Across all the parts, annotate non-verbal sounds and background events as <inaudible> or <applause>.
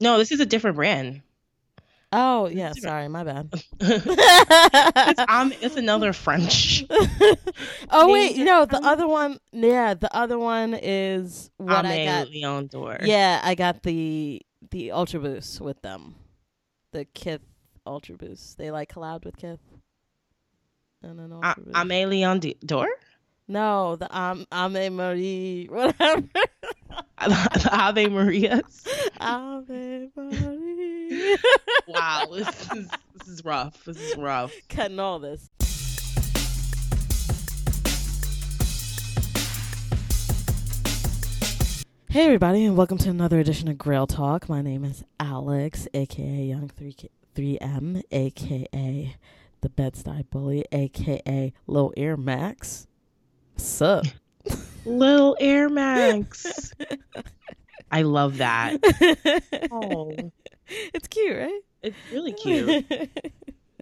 No, this is a different brand. Oh yeah, sorry, my bad. it's, um, it's another French. <laughs> oh wait, no, the other one. Yeah, the other one is what I got. Leon Dore. Yeah, I got the the Ultra Boost with them, the Kith Ultra Boost. They like collabed with Kith. And then Ultra Boost. Aimé Leon Dore. No, the um, Ave Marie, <laughs> whatever. the Ave Marias. Ave <laughs> Maria. wow, this is this is rough. This is rough. Cutting all this. Hey everybody, and welcome to another edition of Grail Talk. My name is Alex, aka Young 3 3M, aka the Bed-Stuy Bully, aka Low Air Max. Sup? Little Air Max. <laughs> I love that. Oh, it's cute, right? It's really <laughs> cute.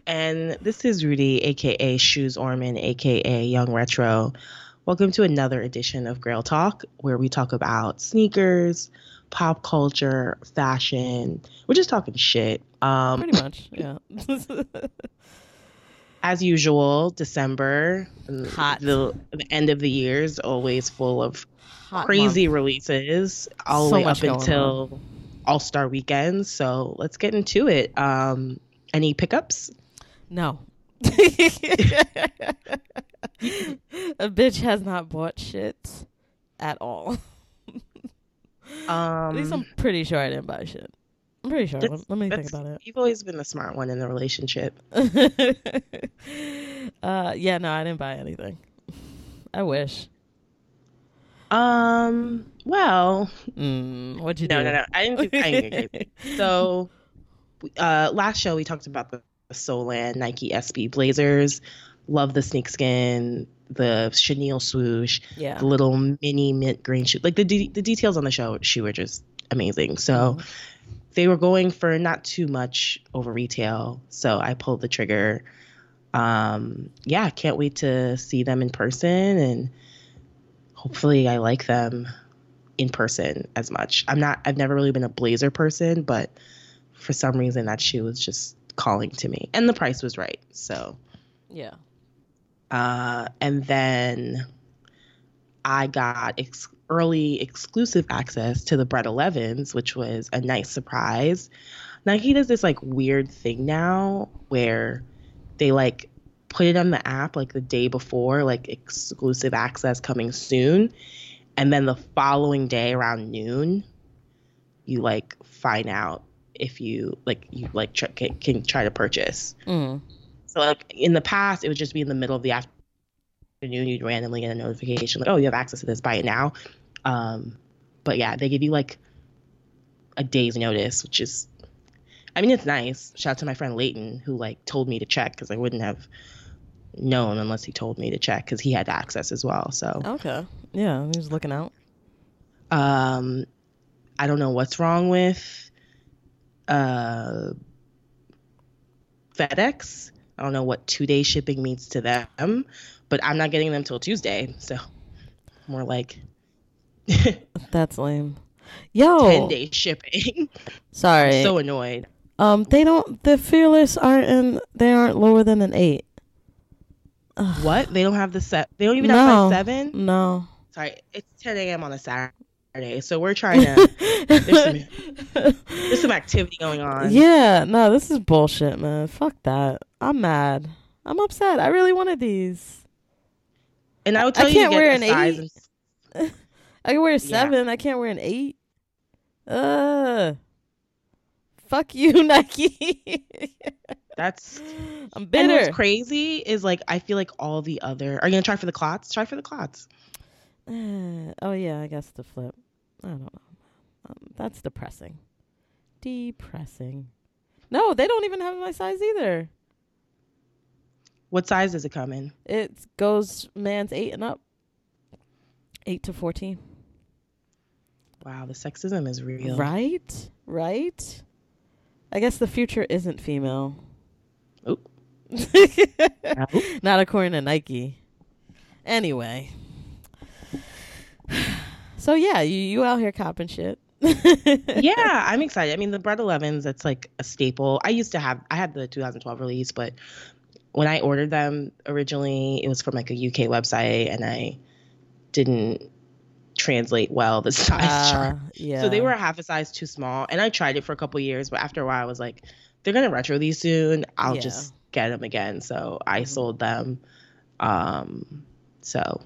and this is Rudy, aka Shoes Orman, aka Young Retro. Welcome to another edition of Grail Talk, where we talk about sneakers, pop culture, fashion. We're just talking shit. Um, Pretty much, yeah. <laughs> as usual, December, hot. The, the end of the year is always full of hot crazy month. releases, all the way up until All Star Weekend. So let's get into it. Um, any pickups? No. <laughs> A bitch has not bought shit at all. um, <laughs> at least I'm pretty sure I didn't buy shit. I'm pretty sure. Let, let me think about it. You've always been the smart one in the relationship. <laughs> uh, yeah, no, I didn't buy anything. I wish. Um. Well. Mm, what'd you no, do? No, no, no. I didn't. Do, I didn't do so, uh, last show we talked about the Soulland Nike SB Blazers. Love the snakeskin, the chenille swoosh, yeah. the little mini mint green shoe. Like the de- the details on the show shoe were just amazing. So. Mm they were going for not too much over retail, so I pulled the trigger. Um, yeah, can't wait to see them in person, and hopefully, I like them in person as much. I'm not. I've never really been a blazer person, but for some reason, that shoe was just calling to me, and the price was right. So, yeah. Uh, and then I got ex- early exclusive access to the Bred 11s, which was a nice surprise. Nike does this like weird thing now where they like put it on the app like the day before, like exclusive access coming soon. And then the following day around noon, you like find out if you like you like tr- can, can, try to purchase. Mm. So like in the past, it would just be in the middle of the afternoon afternoon, you'd randomly get a notification like, "Oh, you have access to this. Buy it now." Um, but yeah, they give you like a day's notice, which is, I mean, it's nice. Shout out to my friend Leighton who like told me to check because I wouldn't have known unless he told me to check because he had access as well. So okay, yeah, he was looking out. Um, I don't know what's wrong with uh FedEx. I don't know what two day shipping means to them, but I'm not getting them till Tuesday. So more like <laughs> that's lame. Yo, ten day shipping. <laughs> Sorry, I'm so annoyed. Um, they don't. The fearless aren't in. They aren't lower than an eight. Ugh. What? They don't have the set. They don't even no, have size seven. No. Sorry, it's 10 a.m. on a Saturday, so we're trying to. <laughs> there's, some, there's some activity going on. Yeah, no, this is bullshit, man. Fuck that. I'm mad. I'm upset. I really wanted these. And I would tell I you can't wear an eight. And... <laughs> I can wear a seven. Yeah. I can't wear an eight. Uh, fuck you, <laughs> Nike. That's I'm bitter. And what's crazy is like I feel like all the other. Are you gonna try for the clots? Try for the clots. Uh, <sighs> oh yeah, I guess the flip. I don't know. Um, that's depressing. Depressing. No, they don't even have my size either. What size does it come in? It goes man's eight and up. Eight to fourteen. Wow, the sexism is real. Right? Right? I guess the future isn't female. Oop. <laughs> Not according to Nike. Anyway. <sighs> <sighs> <sighs> So yeah, you you out here copping shit. yeah, <laughs> I'm excited. I mean, the Bred 11s, it's like a staple. I used to have, I had the 2012 release, but when I ordered them originally, it was from like a UK website and I didn't translate well the <laughs> size Uh, chart. yeah. So they were a half a size too small. And I tried it for a couple years, but after a while, I was like, they're going to retro these soon. I'll Yeah. just get them again. So I Mhm. sold them. Um, so,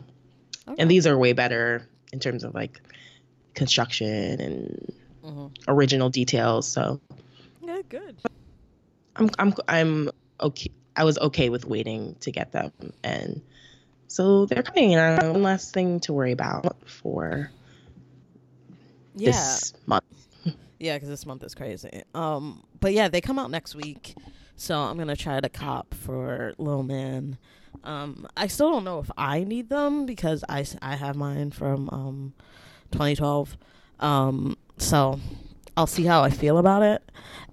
Okay. and these are way better in terms of like construction and Mhm. original details. So Yeah, good. I'm I'm I'm okay. I was okay with waiting to get them, and so they're coming. And one last thing to worry about for Yeah. this month. Yeah, because this month is crazy. Um, but yeah, they come out next week, so I'm gonna try to cop for Lil Man. Um, I still don't know if I need them because I, I have mine from um 2012. Um, so I'll see how I feel about it.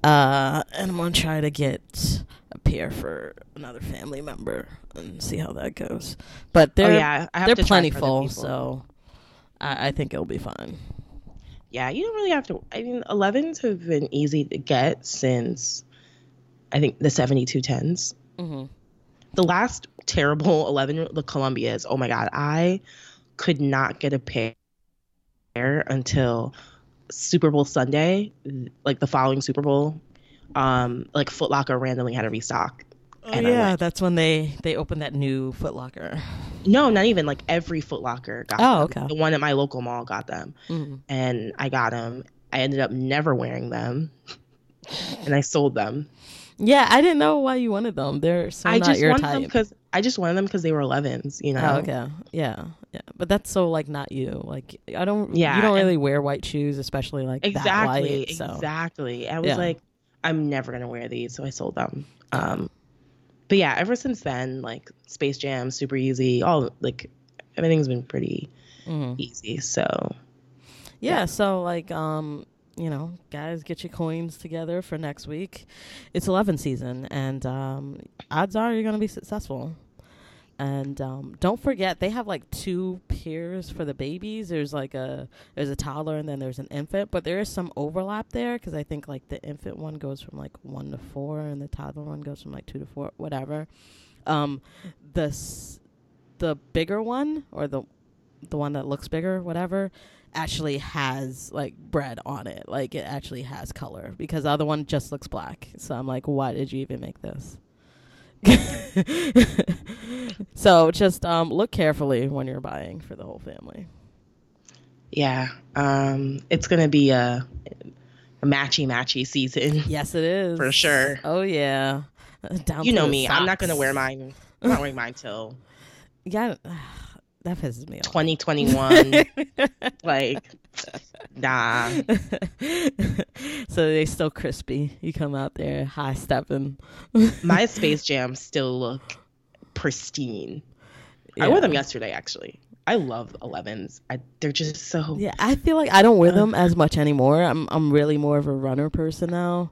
Uh, and I'm gonna try to get a pair for another family member and see how that goes. But Oh they're yeah, I have they're to try for other plentiful, so I, I think it'll be fine. yeah, you don't really have to. I mean, 11s have been easy to get since I think the 7210s. Mm-hmm. The last terrible <laughs> 11, the Columbias. Oh my god, I could not get a pair until Super Bowl Sunday, like the following Super Bowl. Um, like Foot Locker randomly had a restock. Oh And yeah, went. that's when they they opened that new Foot Locker. No, not even like every Foot Locker got Oh, them. okay. The one at my local mall got them, Mm. and I got them. I ended up never wearing them, <laughs> and I sold them. Yeah, I didn't know why you wanted them. They're so I not just your wanted them type. because I just wanted them because they were 11s. You know. Oh, okay. Yeah, yeah. But that's so like not you. Like I don't. Yeah, You don't really wear white shoes, especially like that Exactly. white. So Exactly. I was Yeah. like, I'm never gonna wear these, so I sold them. Um, but yeah, ever since then, like Space Jam, super easy. All like everything's been pretty mhm. easy. So yeah. So like um. You know, guys, get your coins together for next week. It's 11 season, and um, odds are you're going to be successful. And um, don't forget, they have like two pairs for the babies. There's like a there's a toddler and then there's an infant, but there is some overlap there because I think like the infant one goes from like one to four and the toddler one goes from like two to four, whatever. Um, the s- the bigger one or the the one that looks bigger, whatever, actually has like bread on it. Like it actually has color because the other one just looks black. So I'm like, why did you even make this? <laughs> so just um, look carefully when you're buying for the whole family. yeah, um, it's gonna be a, a matchy matchy season. Yes, it is For sure. Oh yeah, Down you know me. I'm not gonna wear mine. I'm not wearing mine till <laughs> Yeah, that pisses me off. 2021. <laughs> like, nah. <laughs> so they still crispy. You come out there high stepping. <laughs> My Space Jams still look pristine. I wore them yesterday, actually. I love 11s. I, they're just so. Yeah, I feel like I don't wear them as much anymore. I'm I'm really more of a runner person now.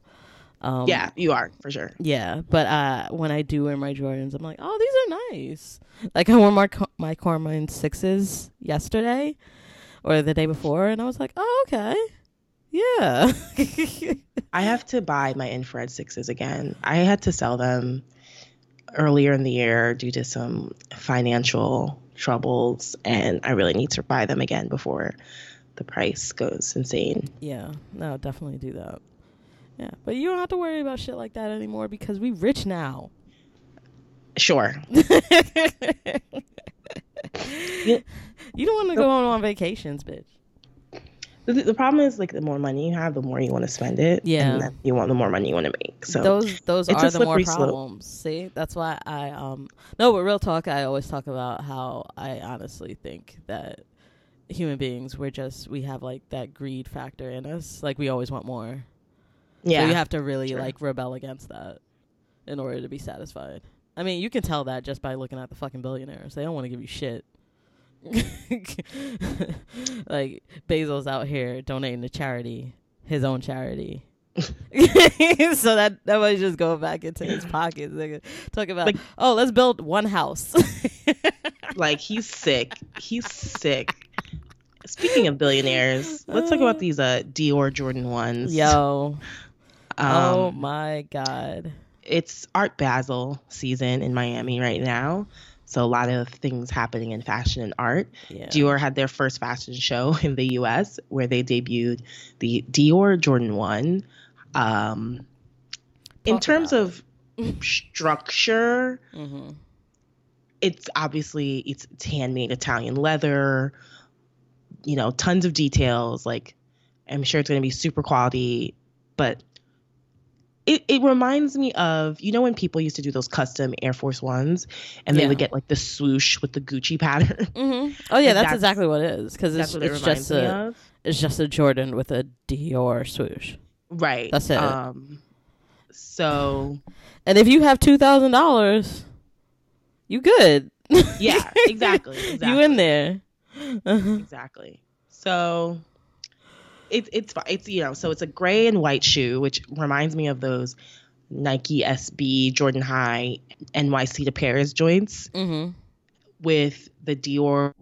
Um, Yeah, you are for sure. Yeah, but uh, when I do wear my Jordans, I'm like, oh, these are nice. Like I wore my my Carmine sixes yesterday, or the day before, and I was like, oh, okay, yeah. <laughs> I have to buy my infrared sixes again. I had to sell them earlier in the year due to some financial troubles, and I really need to buy them again before the price goes insane. yeah, no, definitely do that. Yeah, but you don't have to worry about shit like that anymore because we rich now. Sure. <laughs> you don't want to go on, on vacations, bitch. The, the problem is, like, the more money you have, the more you want to spend it. Yeah. And you want the more money you want to make. So, those those are the more slippery slope. problems. See, that's why I um no, but real talk. I always talk about how I honestly think that human beings we're just we have like that greed factor in us. Like we always want more. Yeah. So you have to really True. like rebel against that in order to be satisfied. I mean, you can tell that just by looking at the fucking billionaires. They don't want to give you shit. <laughs> like Bezos's out here donating to charity, his own charity. <laughs> so that that was just going back into his pockets. Nigga. Talk about Like- oh, let's build one house. <laughs> like, he's sick. He's sick. Speaking of billionaires, let's talk about <sighs> these uh Dior Jordan ones. Yo. Um, oh my god. it's Art Basel season in Miami right now. So a lot of things happening in fashion and art. Yeah. Dior had their first fashion show <laughs> in the US where they debuted the Dior Jordan 1. Um, in terms of structure, hmm it's obviously it's, it's handmade Italian leather, you know, tons of details. Like I'm sure it's going to be super quality, but it, it reminds me of you know when people used to do those custom Air Force Ones and they would get like the swoosh with the Gucci pattern. <laughs> hmm Oh yeah, that's, That's- exactly what it is because it's, it it's just a of. it's just a Jordan with a Dior swoosh. Right. That's it. Um, so And if you have two thousand dollars, you good. yeah, exactly. <laughs> exactly. You in there? exactly. So it's it's it's you know so it's a gray and white shoe, which reminds me of those Nike SB Jordan High NYC to Paris joints hmm with the Dior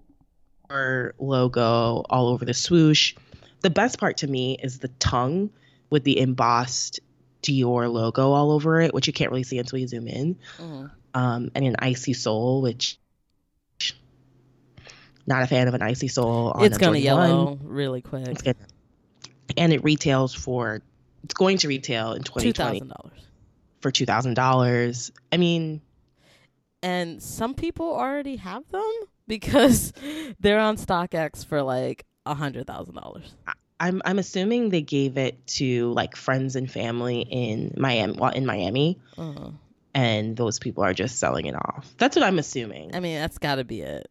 logo all over the swoosh. The best part to me is the tongue with the embossed Dior logo all over it, which you can't really see until you zoom in. hmm Um, and an icy sole, which not a fan of an icy sole. On It's gonna Jordan yellow one. really quick. It's gonna, and it retails for it's going to retail in Two 2020 thousand dollars. for two thousand dollars. I mean, And some people already have them because <laughs> they're on StockX for like a hundred thousand dollars. I'm I'm assuming they gave it to like friends and family in Miami, well, in Miami, Uh, and those people are just selling it off. That's what I'm assuming. I mean, that's got to be it.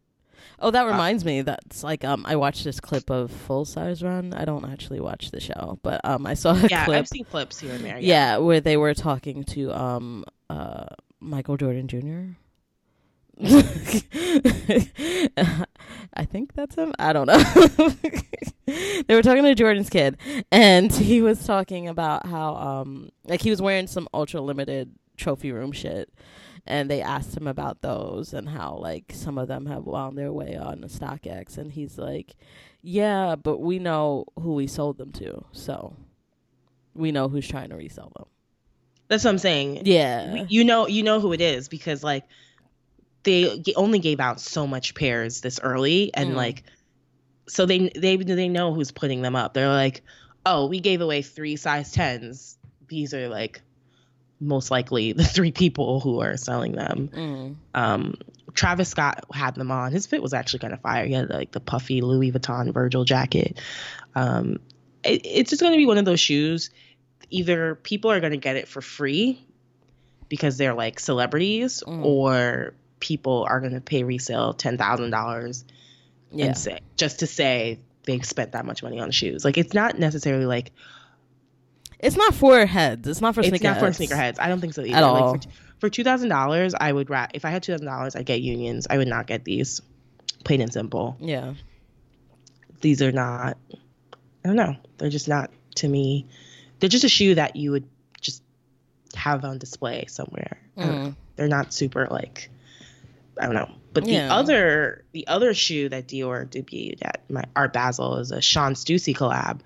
Oh, that reminds me. That's like um, I watched this clip of Full Size Run. I don't actually watch the show, but um, I saw a yeah, clip. I've seen clips here and there. yeah. where they were talking to um uh Michael Jordan Jr. <laughs> I think that's him. I don't know. <laughs> they were talking to Jordan's kid, and he was talking about how um like he was wearing some ultra limited trophy room shit, and they asked him about those and how like some of them have wound their way on the StockX, and he's like, "Yeah, but we know who we sold them to, so we know who's trying to resell them." That's what I'm saying. Yeah, you know you know who it is because like they only gave out so much pairs this early and Mm. like so they they they know who's putting them up they're like oh we gave away three size 10s these are like most likely the three people who are selling them Mm. um Travis Scott had them on his fit was actually kind of fire he had like the puffy Louis Vuitton Virgil jacket um it, it's just going to be one of those shoes either people are going to get it for free because they're like celebrities Mm. or people are going to pay resale $10,000 yeah. and say just to say they spent that much money on shoes. Like it's not necessarily like It's not for heads. It's not for it's not for sneakerheads. I don't think so either. At Like, all. for, for two thousand dollars, I would ra- if I had two thousand dollars, I'd get unions. I would not get these. Plain and simple. Yeah. These are not. I don't know. They're just not to me. They're just a shoe that you would just have on display somewhere. I don't know. Mm. They're not super like. I don't know. But the Yeah. other the other shoe that Dior debuted at my Art Basel is a Shawn Stussy collab.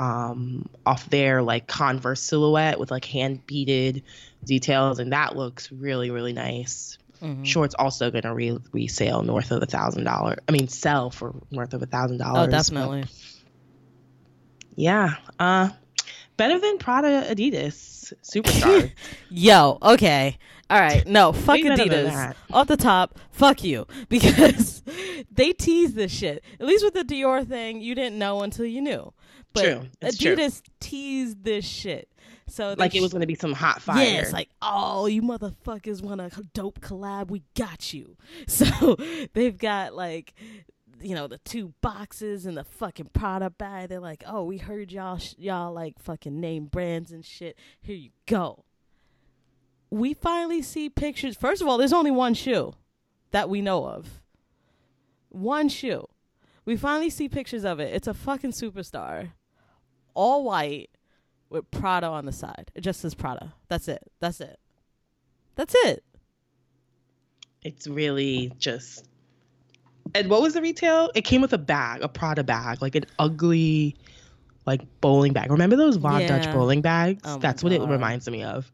Um, off their like Converse silhouette with like hand beaded details, and that looks really really nice. Mhm. Shorts also gonna re- resale north of a thousand dollars. I mean, sell for north of a thousand dollars. Oh, definitely. Yeah. Uh, better than Prada, Adidas, Superstar. <laughs> Yo, okay. All right. No, fuck Way better than Adidas. Off the top, fuck you. <laughs> Because they tease this shit. At least with the Dior thing, you didn't know until you knew. But True. It's true. Adidas teased this shit. So like it was gonna be some hot fire. Yeah, it's like, oh, you motherfuckers want a dope collab? We got you. <laughs> So they've got like, you know, the two boxes and the fucking Prada bag. They're like, oh, we heard y'all, sh- y'all like fucking name brands and shit. Here you go. We finally see pictures. First of all, there's only one shoe that we know of. One shoe. We finally see pictures of it. It's a fucking superstar, all white with Prada on the side. It just says Prada. That's it. That's it. That's it. it's really just And what was the retail? It came with a bag, a Prada bag, like an ugly, like bowling bag. Remember those Von Dutch bowling bags? Oh That's what it reminds me of.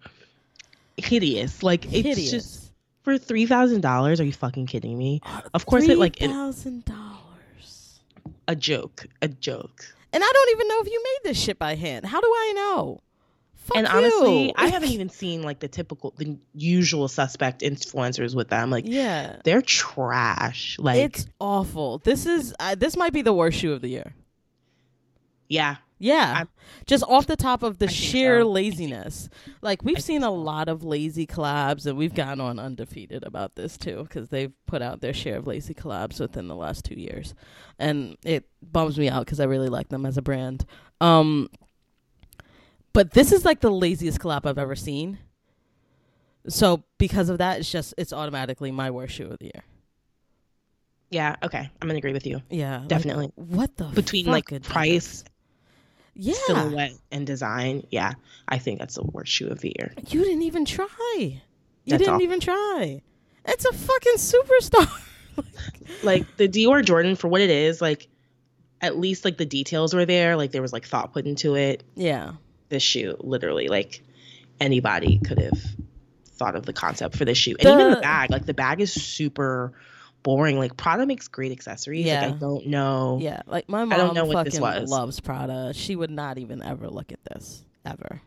Hideous. Like it's Hideous. just for three thousand dollars. Are you fucking kidding me? Of course, it like thousand dollars. a joke, a joke. And I don't even know if you made this shit by hand. How do I know? Fuck and honestly. I haven't <laughs> even seen like the typical, the usual suspect influencers with them. Like yeah, they're trash. Like it's awful. This is uh, this might be the worst shoe of the year. yeah, Yeah, I'm- just off the top of the I sheer so. laziness. Like we've I seen a so. lot of lazy collabs, and we've gone on undefeated about this too, because they've put out their share of lazy collabs within the last two years, and it bums me out because I really like them as a brand. Um, but this is like the laziest collab I've ever seen. So because of that, it's just it's automatically my worst shoe of the year. yeah. Okay, I'm gonna agree with you. Yeah, like, Definitely. what the Between like price, Yeah, silhouette, and design, yeah, I think that's the worst shoe of the year. You didn't even try. You That's didn't all. even try. It's a fucking superstar. <laughs> Like the Dior Jordan for what it is, like at least like the details were there. Like there was like thought put into it. yeah. This shoe, literally, like anybody could have thought of the concept for this shoe, and even The- the bag. Like the bag is super boring. Like Prada makes great accessories. Yeah. Like I don't know. Yeah. Like my mom I don't know what fucking this was. loves Prada. She would not even ever look at this. Ever.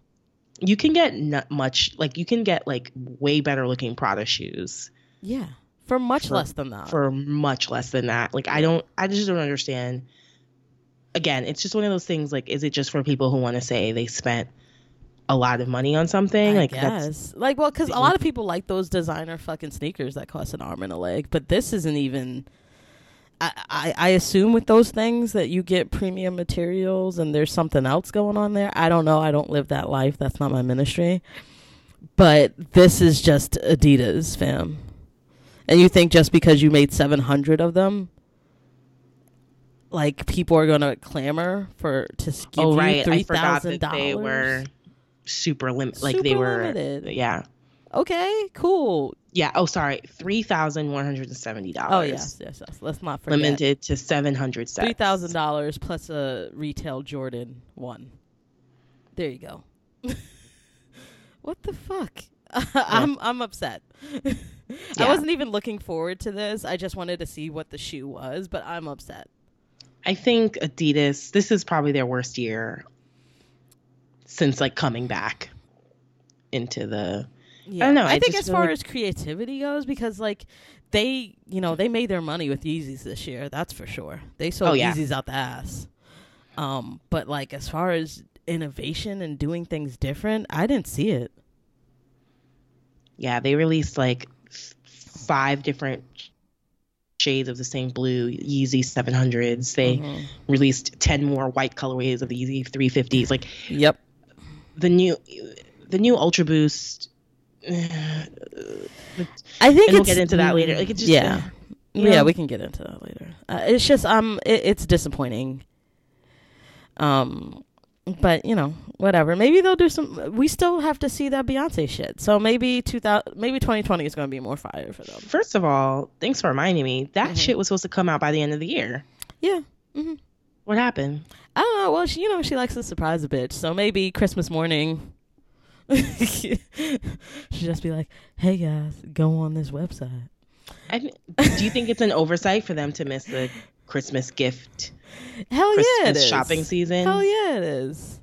You can get not much. Like you can get like way better looking Prada shoes Yeah. For much For- less than that. for much less than that. Like I don't. I just don't understand. Again, it's just one of those things. Like, is it just for people who want to say they spent a lot of money on something? I like that's. Like, well, because a lot of people like those designer fucking sneakers that cost an arm and a leg, but this isn't even. I, I, I assume with those things that you get premium materials and there's something else going on there. I don't know. I don't live that life. That's not my ministry. But this is just Adidas, fam. And you think just because you made 700 of them, like people are going to clamor for to give oh you right. I $3,000? they were super limit. Like they were. limited. Yeah. Okay, cool. Yeah. Oh, sorry. Three thousand one hundred and seventy dollars. Oh yes, yes, yes. Let's not forget. Limited to seven hundred sets. Three thousand dollars plus a retail Jordan one. There you go. <laughs> what the fuck? <laughs> I'm I'm upset. <laughs> I wasn't even looking forward to this. I just wanted to see what the shoe was, but I'm upset. I think Adidas. This is probably their worst year since like coming back into the. Yeah. don't know, I, I think as far like- as creativity goes, because like they, you know, they made their money with Yeezys this year. That's for sure. They sold Oh, yeah. Yeezys out the ass. Um, but like as far as innovation and doing things different, I didn't see it. Yeah, they released like five different shades of the same blue Yeezy 700s. They Mhm. released 10 more white colorways of the Yeezy 350s. Like Yep. The new the new Ultra Boost I think we'll get into that later. Like it's just yeah, you yeah, we can get into that later. Uh, it's just um, it, it's disappointing. Um, but you know, whatever. Maybe they'll do some. We still have to see that Beyonce shit. So maybe two thousand, maybe twenty twenty is going to be more fire for them. First of all, thanks for reminding me. That Mhm. shit was supposed to come out by the end of the year. Yeah. hmm What happened? I don't know. Well, she, you know, she likes to surprise a bitch. So maybe Christmas morning, <laughs> she'd just be like, "Hey guys, go on this website." I, do you think it's an oversight for them to miss the Christmas gift Hell Christmas yeah, it is. shopping season? Hell yeah, it is.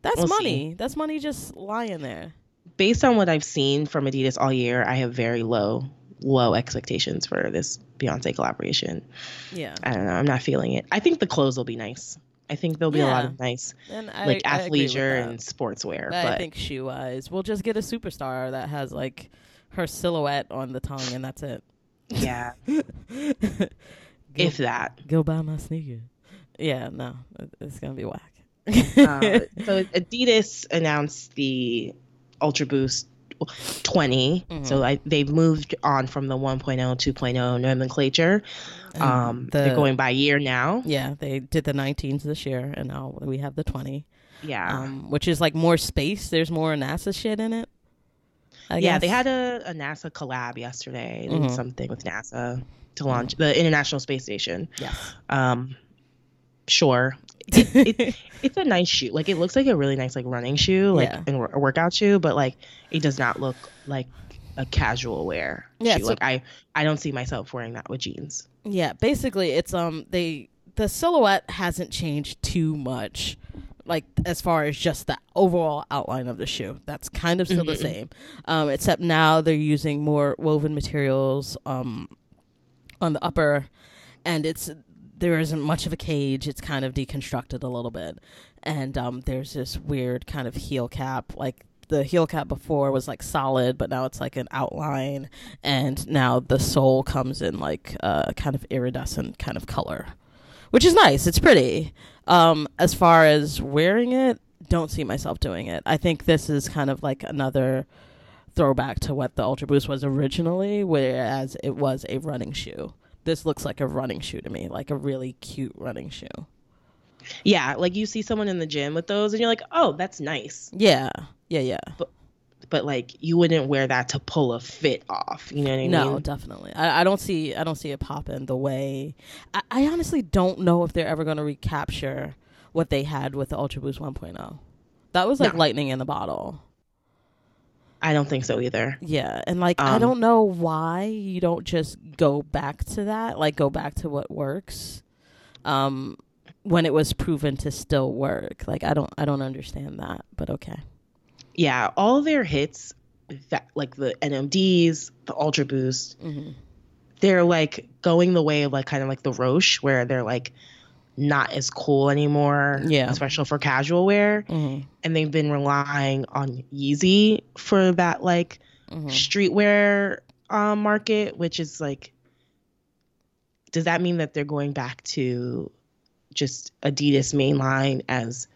That's We'll money. That's money just lying there. Based on what I've seen from Adidas all year, I have very low, low expectations for this Beyonce collaboration. Yeah, I don't know. I'm not feeling it. I think the clothes will be nice. I think there'll be a lot of nice, and I, like I athleisure and sportswear. I but think shoe wise, we'll just get a superstar that has like her silhouette on the tongue, and that's it. yeah, <laughs> go, if that. go buy my sneaker. Yeah, no, it- it's gonna be whack. Uh, <laughs> so Adidas announced the Ultra Boost 20. Mhm. So I, they've moved on from the 1.0, 2.0 nomenclature. Um, the- they're going by year now. Yeah, they did the 19s this year, and now we have the 20, Yeah. um, which is like more space. There's more NASA shit in it. I yeah, guess. they had a, a NASA collab yesterday. Mhm. something with NASA. to launch the International Space Station. Yes. Um, sure. It, it, <laughs> it's a nice shoe. Like it looks like a really nice like running shoe, like Yeah. and a workout shoe, but like it does not look like a casual wear Yeah, shoe. so- like I I don't see myself wearing that with jeans. Yeah, basically it's um they the silhouette hasn't changed too much. Like as far as just the overall outline of the shoe, that's kind of still the Mhm. same, um, except now they're using more woven materials um, on the upper, and it's there isn't much of a cage. It's kind of deconstructed a little bit, and um, there's this weird kind of heel cap. Like the heel cap before was like solid, but now it's like an outline, and now the sole comes in like a kind of iridescent kind of color, which is nice. It's pretty. Um, as far as wearing it, don't see myself doing it. I think this is kind of like another throwback to what the Ultra Boost was originally, whereas it was a running shoe. This looks like a running shoe to me, like a really cute running shoe. Yeah, like you see someone in the gym with those, and you're like, oh, that's nice. Yeah, yeah, yeah. But but like you wouldn't wear that to pull a fit off. You know what I No, mean? No, definitely. I, I don't see. I don't see it popping the way. I, I honestly don't know if they're ever going to recapture what they had with the Ultra Boost 1.0. That was like No. lightning in the bottle. I don't think so either. Yeah, and like I Um, don't know why you don't just go back to that, like go back to what works. Um when it was proven to still work. Like I don't I don't understand that, but okay. Yeah, all their hits, that like the NMDs, the Ultra Boost, Mhm. they're like going the way of like kind of like the Roshe, where they're like not as cool anymore. Yeah. especially for casual wear, Mhm. and they've been relying on Yeezy for that like Mhm. streetwear um, market, which is like, does that mean that they're going back to just Adidas mainline as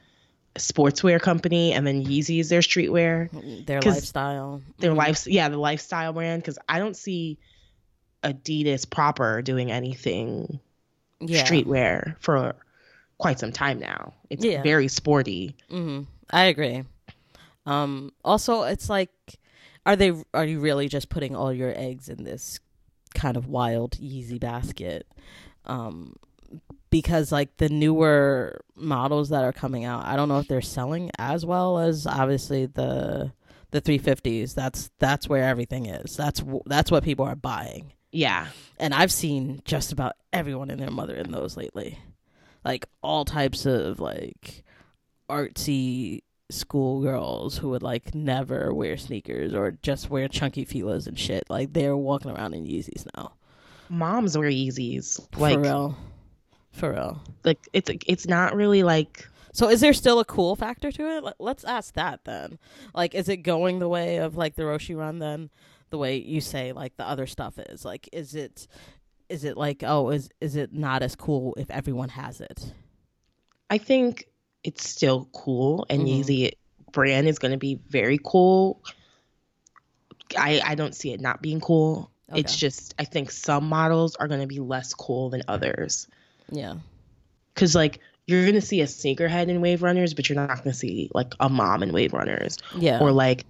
a sportswear company, and then Yeezy is their streetwear? Their lifestyle. their Mhm. life yeah the lifestyle brand because i don't see adidas proper doing anything yeah. streetwear for quite some time now it's Yeah. very sporty hmm I agree. Um, also, it's like, are they? Are you really just putting all your eggs in this kind of wild, Yeezy basket? Um, because like the newer models that are coming out, I don't know if they're selling as well as obviously the the 350s. That's that's where everything is. That's that's what people are buying. Yeah And I've seen just about everyone and their mother in those lately. Like all types of like artsy schoolgirls who would like never wear sneakers or just wear chunky filas and shit. Like they're walking around in Yeezys now. moms wear yeezys like For real. For real. like it's it's not really like So is there still a cool factor to it? Let- Let's ask that then. Like is it going the way of like the Roshe run then? The way you say like the other stuff is. Like is it is it like oh is is it not as cool if everyone has it? i think it's still cool and Mhm. yeezy brand is going to be very cool i i don't see it not being cool it's just i think some models are going to be less cool than others Yeah. because like you're gonna see a sneakerhead in Wave Runners, but you're not gonna see like a mom in Wave Runners, Yeah. or like,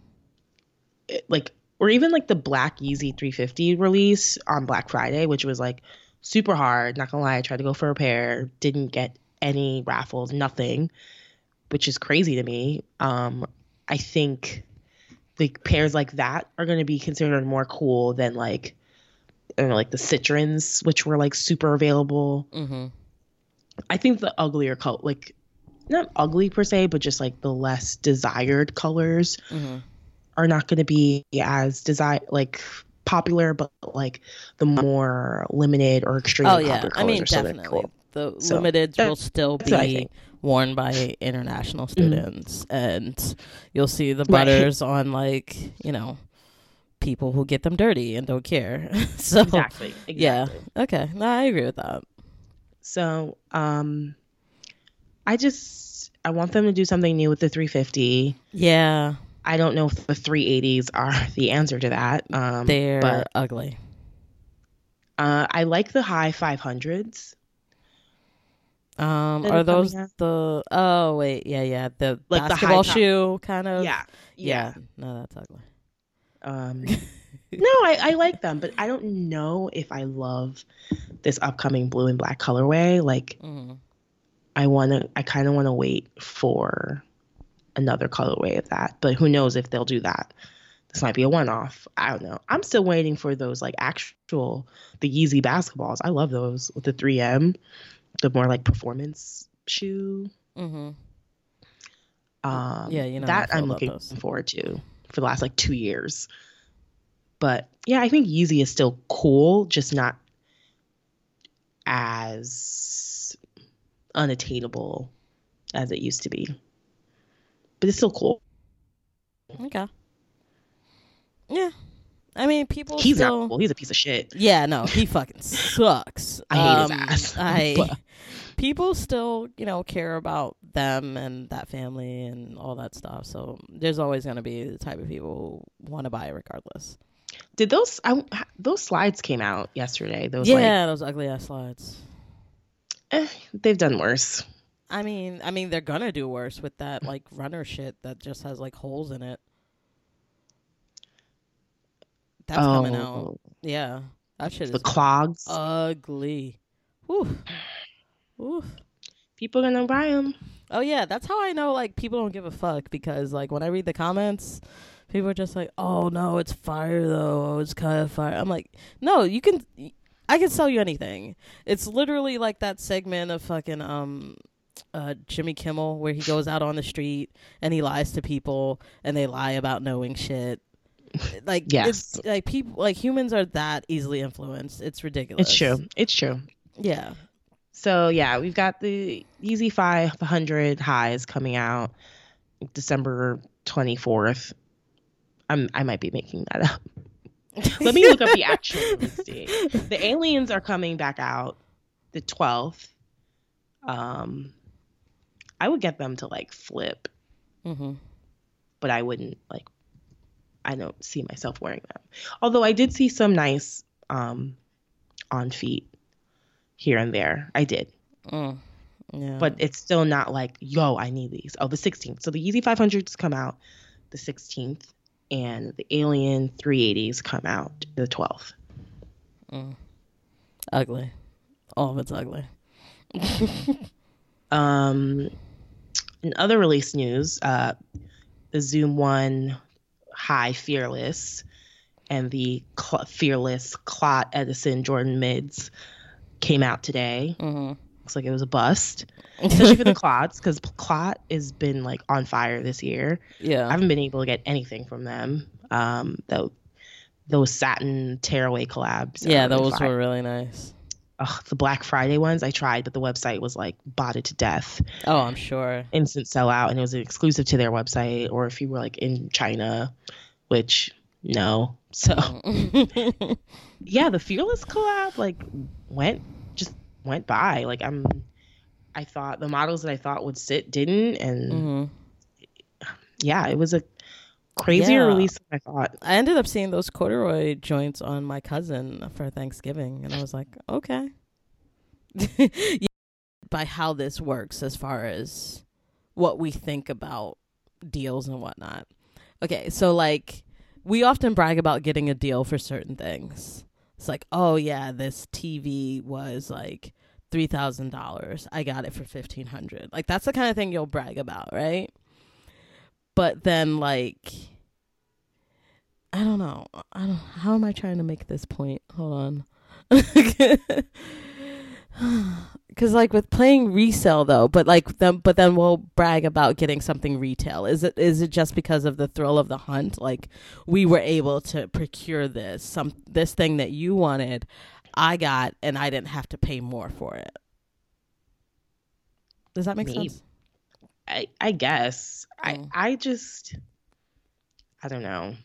like, or even like the Black Yeezy 350 release on Black Friday, which was like super hard. Not gonna lie, I tried to go for a pair, didn't get any raffles, nothing, which is crazy to me. Um, I think like pairs like that are gonna be considered more cool than like, I don't know, like the Citrons, which were like super available. mm-hmm. I think the uglier color, like not ugly per se, but just like the less desired colors Mm-hmm. Are not going to be as desire like popular, but like the more limited or extremely Oh yeah. popular I mean are still gonna be definitely. cool. The So, limiteds will still that's what I be worn by international students and you'll see the Right. <laughs> butters on like, you know, people who get them dirty and don't care. <laughs> so Exactly. yeah. Okay. No, I agree with that. So, um, I just I want them to do something new with the 350. Yeah. I don't know if the 380s are <laughs> the answer to that. Um, They're but ugly. uh, I like the high 500s. Um are those the oh wait, yeah, yeah. The Like the high basketball shoe kind of Yeah. Yeah. No, that's ugly. Um, <laughs> no, I, I like them, but I don't know if I love this upcoming blue and black colorway. Like, Mm-hmm. I want to, I kind of want to wait for another colorway of that. But who knows if they'll do that? This might be a one off. I don't know. I'm still waiting for those like actual, the Yeezy basketballs. I love those with the 3M, the more like performance shoe. Mm-hmm. Um, Yeah, you know that I'm looking those. forward to for the last like two years. But yeah, I think Yeezy is still cool, just not as unattainable as it used to be. But it's still cool. Okay. Yeah. I mean, people He's still. not cool. He's a piece of shit. Yeah, no, he fucking sucks. <laughs> I hate his Um, ass. <laughs> I But- people still, you know, care about them and that family and all that stuff. So there's always going to be the type of people who want to buy it regardless. Did those I, those slides came out yesterday? Those like yeah, those ugly ass slides. eh, they've done worse. I mean, I mean, they're gonna do worse with that like runner shit that just has like holes in it. That's coming out. oh, Yeah, that shit the is clogs. ugly. Whew. Whew. People gonna buy them. Oh yeah, that's how I know like people don't give a fuck because like when I read the comments, people are just like, "Oh no, it's fire though. Oh, it's kind of fire." I'm like, "No, you can I can sell you anything." It's literally like that segment of fucking um uh Jimmy Kimmel where he goes out on the street and he lies to people and they lie about knowing shit. Like Yes. it's like people like humans are that easily influenced. It's ridiculous. It's true. It's true. Yeah. So yeah, we've got the Yeezy 500 highs coming out December 24th. I'm I might be making that up. <laughs> Let me look up the actual release date. The aliens are coming back out the 12th. Um I would get them to like flip, Mhm. but I wouldn't like I don't see myself wearing them. Although I did see some nice um on feet here and there. I did. Mm. Yeah. but it's still not like yo i need these oh the 16th so the yeezy 500s come out the 16th and the alien 380s come out the 12th Mm. Ugly. All of it's ugly. <laughs> um in other release news uh the zoom one high fearless and the Cl- fearless clot edison jordan mids came out today hmm looks like it was a bust <laughs> especially for the clots because clot has been like on fire this year yeah. I haven't been able to get anything from them. Um, though those satin tearaway collabs. yeah, those fire. were really nice. Ugh, the Black Friday ones I tried, but the website was like botted to death, Oh, I'm sure. instant sellout, and it was exclusive to their website. Or if you were like in China, which no. So <laughs> yeah, the Fearless collab like went just went by. Like I'm, I thought the models that I thought would sit didn't, and Mhm. yeah, it was a crazier Yeah. release than I thought. I ended up seeing those corduroy joints on my cousin for Thanksgiving, and I was like, okay. Yeah, <laughs> By how this works, as far as what we think about deals and whatnot. Okay, so like we often brag about getting a deal for certain things. It's like, oh yeah, this TV was like three thousand dollars. I got it for fifteen hundred. Like that's the kind of thing you'll brag about, right? But then like I don't know. I don't how am I trying to make this point? Hold on. <laughs> Cuz like with playing resale though, but like then but then we'll brag about getting something retail. Is it is it just because of the thrill of the hunt? Like we were able to procure this some this thing that you wanted, I got and I didn't have to pay more for it. Does that make Maybe. sense? I, I guess Mm. I I just I don't know.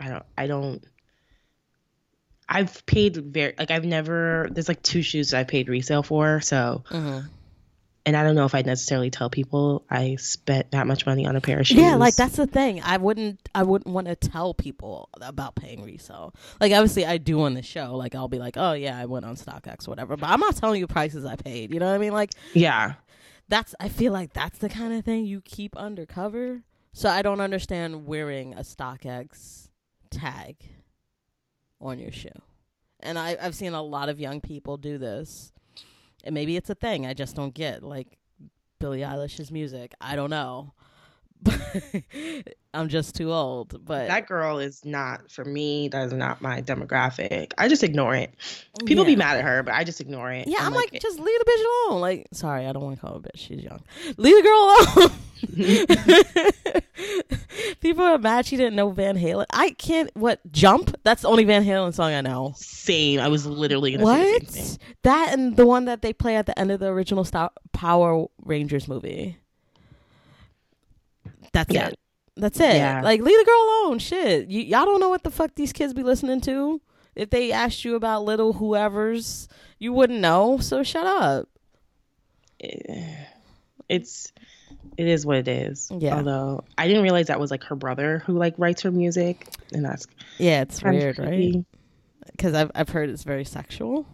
I don't I don't I've paid very like I've never there's like two shoes that I paid resale for so Mhm. and I don't know if I'd necessarily tell people I spent that much money on a pair of shoes. Yeah, like that's the thing. I wouldn't I wouldn't want to tell people about paying resale. Like obviously I do on the show. Like I'll be like, "Oh yeah, I went on StockX whatever." But I'm not telling you prices I paid. You know what I mean? Like Yeah. that's I feel like that's the kind of thing you keep undercover So I don't understand wearing a StockX tag on your shoe. And I, I've seen a lot of young people do this. And maybe it's a thing I just don't get. Like Billie Eilish's music. I don't know. <laughs> I'm just too old. But that girl is not for me. That is not my demographic. I just ignore it. People yeah. be mad at her, but I just ignore it. Yeah, I'm, I'm like, like, just leave the bitch alone. Like, sorry, I don't want to call her a bitch. She's young. Leave the girl alone. <laughs> <laughs> People are mad she didn't know Van Halen. I can't. What jump? That's the only Van Halen song I know. Same. I was literally gonna what that and the one that they play at the end of the original Star- Power Rangers movie. That's yeah. it. That's it. Yeah. Like leave the girl alone. Shit, y- y'all don't know what the fuck these kids be listening to. If they asked you about little whoever's, you wouldn't know. So shut up. Eh, it's it is what it is. Yeah. Although I didn't realize that was like her brother who like writes her music, and that's yeah, it's weird, right? Because I've I've heard it's very sexual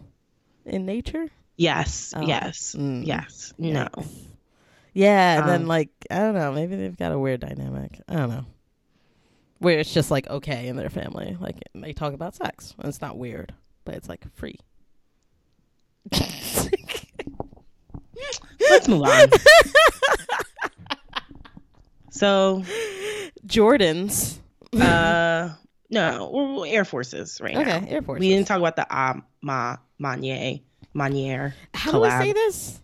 in nature. Yes. Oh. Yes. Mm. Yes. No. Yeah, and um, then like I don't know, maybe they've got a weird dynamic. I don't know. Where it's just like okay in their family, like they talk about sex, and it's not weird, but it's like free. <laughs> Let's move on. <laughs> so, Jordans. uh, no, we're, we're Air Forces right okay, now. Okay, Air Forces. We didn't talk about the uh, ma Manier Manier. How collab. do I say this?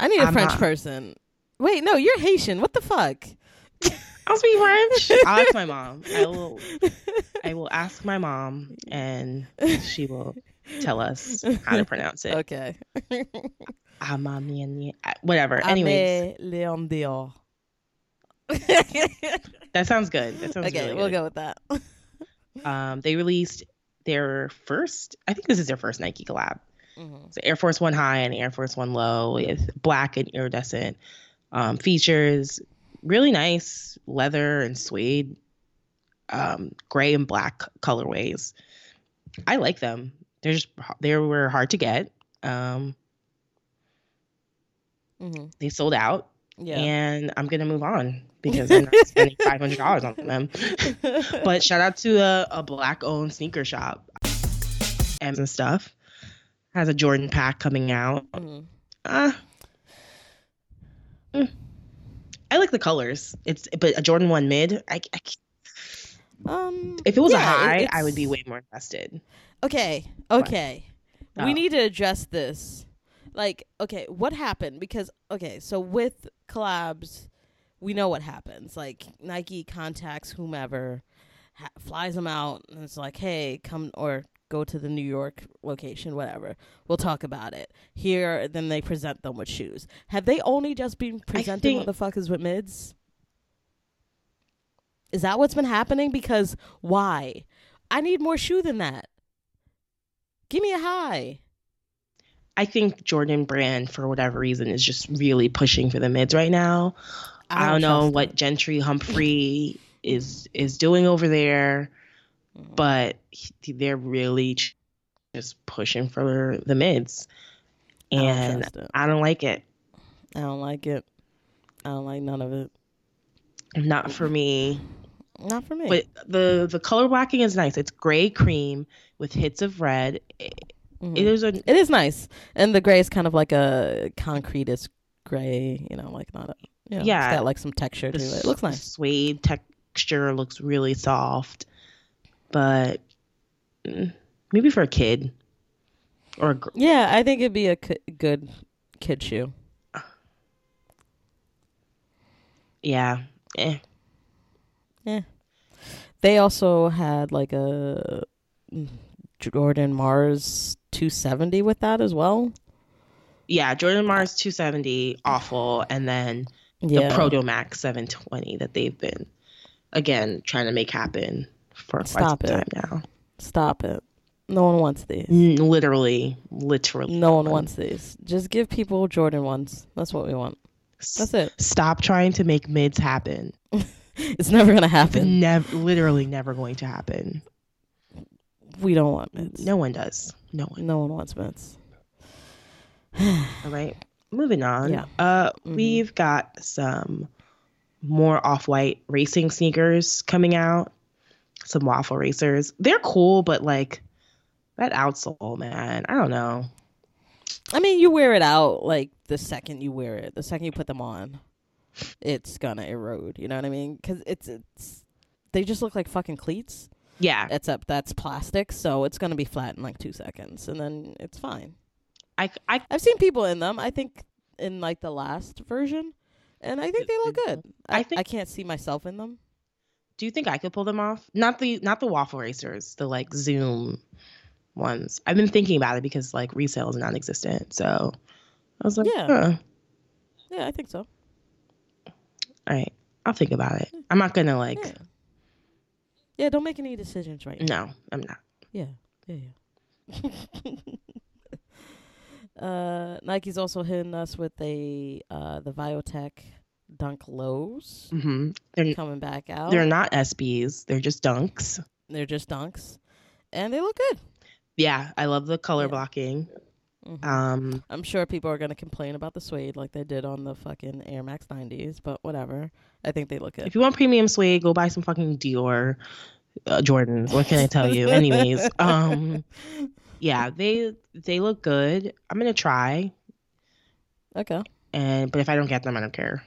I need a I'm French not. person. Wait, no, you're Haitian. What the fuck? I'll speak French. <laughs> I'll ask my mom. I will. I will ask my mom, and she will tell us how to pronounce it. Okay. <laughs> Whatever. Anyways. Leon Dior. <laughs> that sounds good. That sounds okay. Really we'll good. go with that. <laughs> um, they released their first. I think this is their first Nike collab. Mm-hmm. So Air Force One High and Air Force One Low with black and iridescent um, features. Really nice leather and suede, um, gray and black colorways. I like them. They're just they were hard to get. Um, mm-hmm. They sold out. Yeah. And I'm gonna move on because I'm not <laughs> spending five hundred dollars on them. but shout out to a, a black owned sneaker shop and stuff has a Jordan pack coming out. Mm. Uh, mm. I like the colors. It's but a Jordan one mid. I, I um, if it was yeah, a high, I would be way more invested. Okay, okay, oh. we need to address this. Like, okay, what happened? Because okay, so with collabs, we know what happens. Like Nike contacts whomever, ha- flies them out, and it's like, hey, come or go to the New York location, whatever. We'll talk about it. Here, then they present them with shoes. Have they only just been presenting think... motherfuckers with mids? Is that what's been happening? Because why? I need more shoe than that. Give me a high. I think Jordan Brand, for whatever reason, is just really pushing for the mids right now. I don't, I don't know what Gentry Humphrey is is doing over there. But they're really just pushing for the mids, and I don't, I don't like it. I don't like it. I don't like none of it. Not for me. Not for me. But the the color blocking is nice. It's gray cream with hits of red. Mm-hmm. It is a. It is nice, and the gray is kind of like a concretist gray. You know, like not a. You know, yeah, it's got like some texture to it. It looks nice. Suede texture looks really soft but mm, maybe for a kid or a gr- yeah, I think it'd be a good kid shoe. Yeah. Eh. Yeah. They also had like a mm, Jordan Mars 270 with that as well. Yeah, Jordan Mars 270 awful and then yeah. the Proto Max 720 that they've been again trying to make happen for Stop quite some it. time now. Stop it. No one wants these. literally, literally. No one wants these. Just give people Jordan ones. That's what we want. That's it. Stop trying to make mids happen. <laughs> it's never gonna happen. Never, literally, never going to happen. We don't want mids. No one does. No one. No one wants mids. All right. Moving on. Yeah. Uh, mm-hmm. we've got some more off-white racing sneakers coming out. Some waffle racers. They're cool, but like that outsole, man. I don't know. I mean, you wear it out like the second you wear it, the second you put them on, it's gonna erode. You know what I mean? Because it's it's they just look like fucking cleats. Yeah, Except that's plastic, so it's gonna be flat in like two seconds, and then it's fine. I I I've seen people in them. I think in like the last version, and I think they look good. I, I think- I can't see myself in them. do you think I could pull them off? Not the not the waffle racers, the like Zoom ones. I've been thinking about it because like resale is non-existent. So I was like, Yeah. huh, Yeah, I think so. all right, I'll think about it. I'm not gonna like. Yeah. Yeah, don't make any decisions right now. No, I'm not. Yeah, yeah, yeah. <laughs> uh, Nike's also hitting us with a uh, the Viotech Dunk Lows hmm They're coming back out. they're not SBs. They're just dunks. They're just dunks, and they look good. Yeah, I love the color Yeah. blocking. Mhm. Um, I'm sure people are gonna complain about the suede like they did on the fucking Air Max 90s, but whatever. I think they look good. if you want premium suede, go buy some fucking Dior uh, Jordans. What can I tell you? Anyways, <laughs> um, yeah, they they look good. I'm gonna try, okay. and but if I don't get them, I don't care.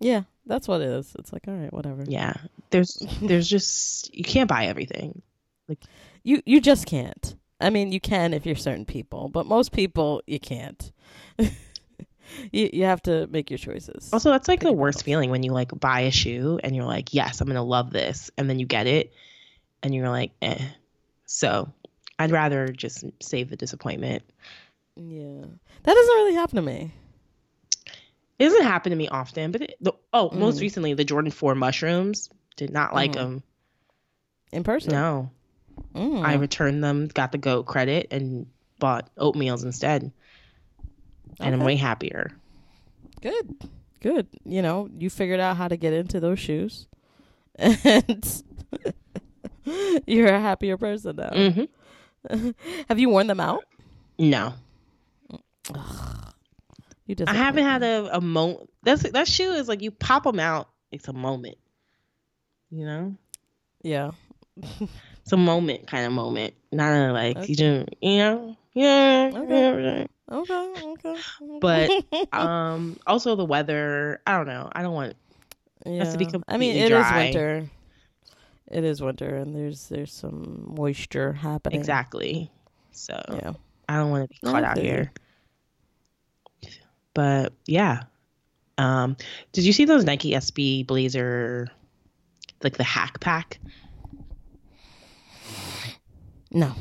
Yeah, that's what it is. It's like all right, whatever. Yeah, there's there's just you can't buy everything. Like you you just can't. I mean, you can if you're certain people, but most people you can't. <laughs> <laughs> you you have to make your choices. Also, that's like Pick the worst feeling when you like buy a shoe and you're like, yes, I'm gonna love this, and then you get it, and you're like, eh. So, I'd rather just save the disappointment. yeah, that doesn't really happen to me. It doesn't happen to me often, but it, the, oh, most Mm. recently the Jordan Four mushrooms did not like Mhm. them. In person. No, Mm. I returned them, got the goat credit, and bought oatmeals instead, and I'm way happier. Good. Good. You know, you figured out how to get into those shoes. <laughs> And <laughs> you're a happier person now. hmm <laughs> Have you worn them out? No, You just I haven't had a, a moment. That's that shoe is like you pop them out. It's a moment, you know. Yeah. It's a moment kind of moment, not a like Okay. you don't, you know, yeah. Okay. Okay. Okay. But <laughs> um, also the weather. I don't know. I don't want. yeah. to be I mean, completely it is dry. winter. It is winter, and there's there's some moisture happening. Exactly. So Yeah. I don't want to be caught out here. But yeah. Um, did you see those Nike SB Blazer, like the hack pack? No.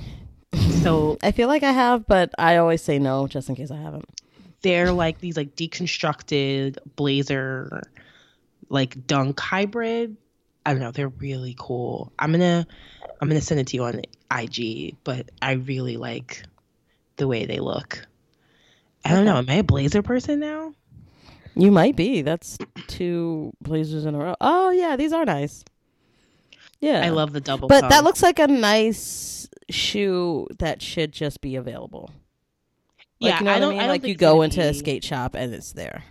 So I feel like I have, but I always say no just in case I haven't. they're like these like deconstructed blazer like dunk hybrid i don't know they're really cool i'm gonna i'm gonna send it to you on ig but i really like the way they look i don't know am i a blazer person now You might be. That's two blazers in a row. Oh yeah, these are nice. Yeah. i love the double But tone. that looks like a nice shoe that should just be available. Like, yeah you know i don't I mean? I don't like you go into a skate shop and it's there.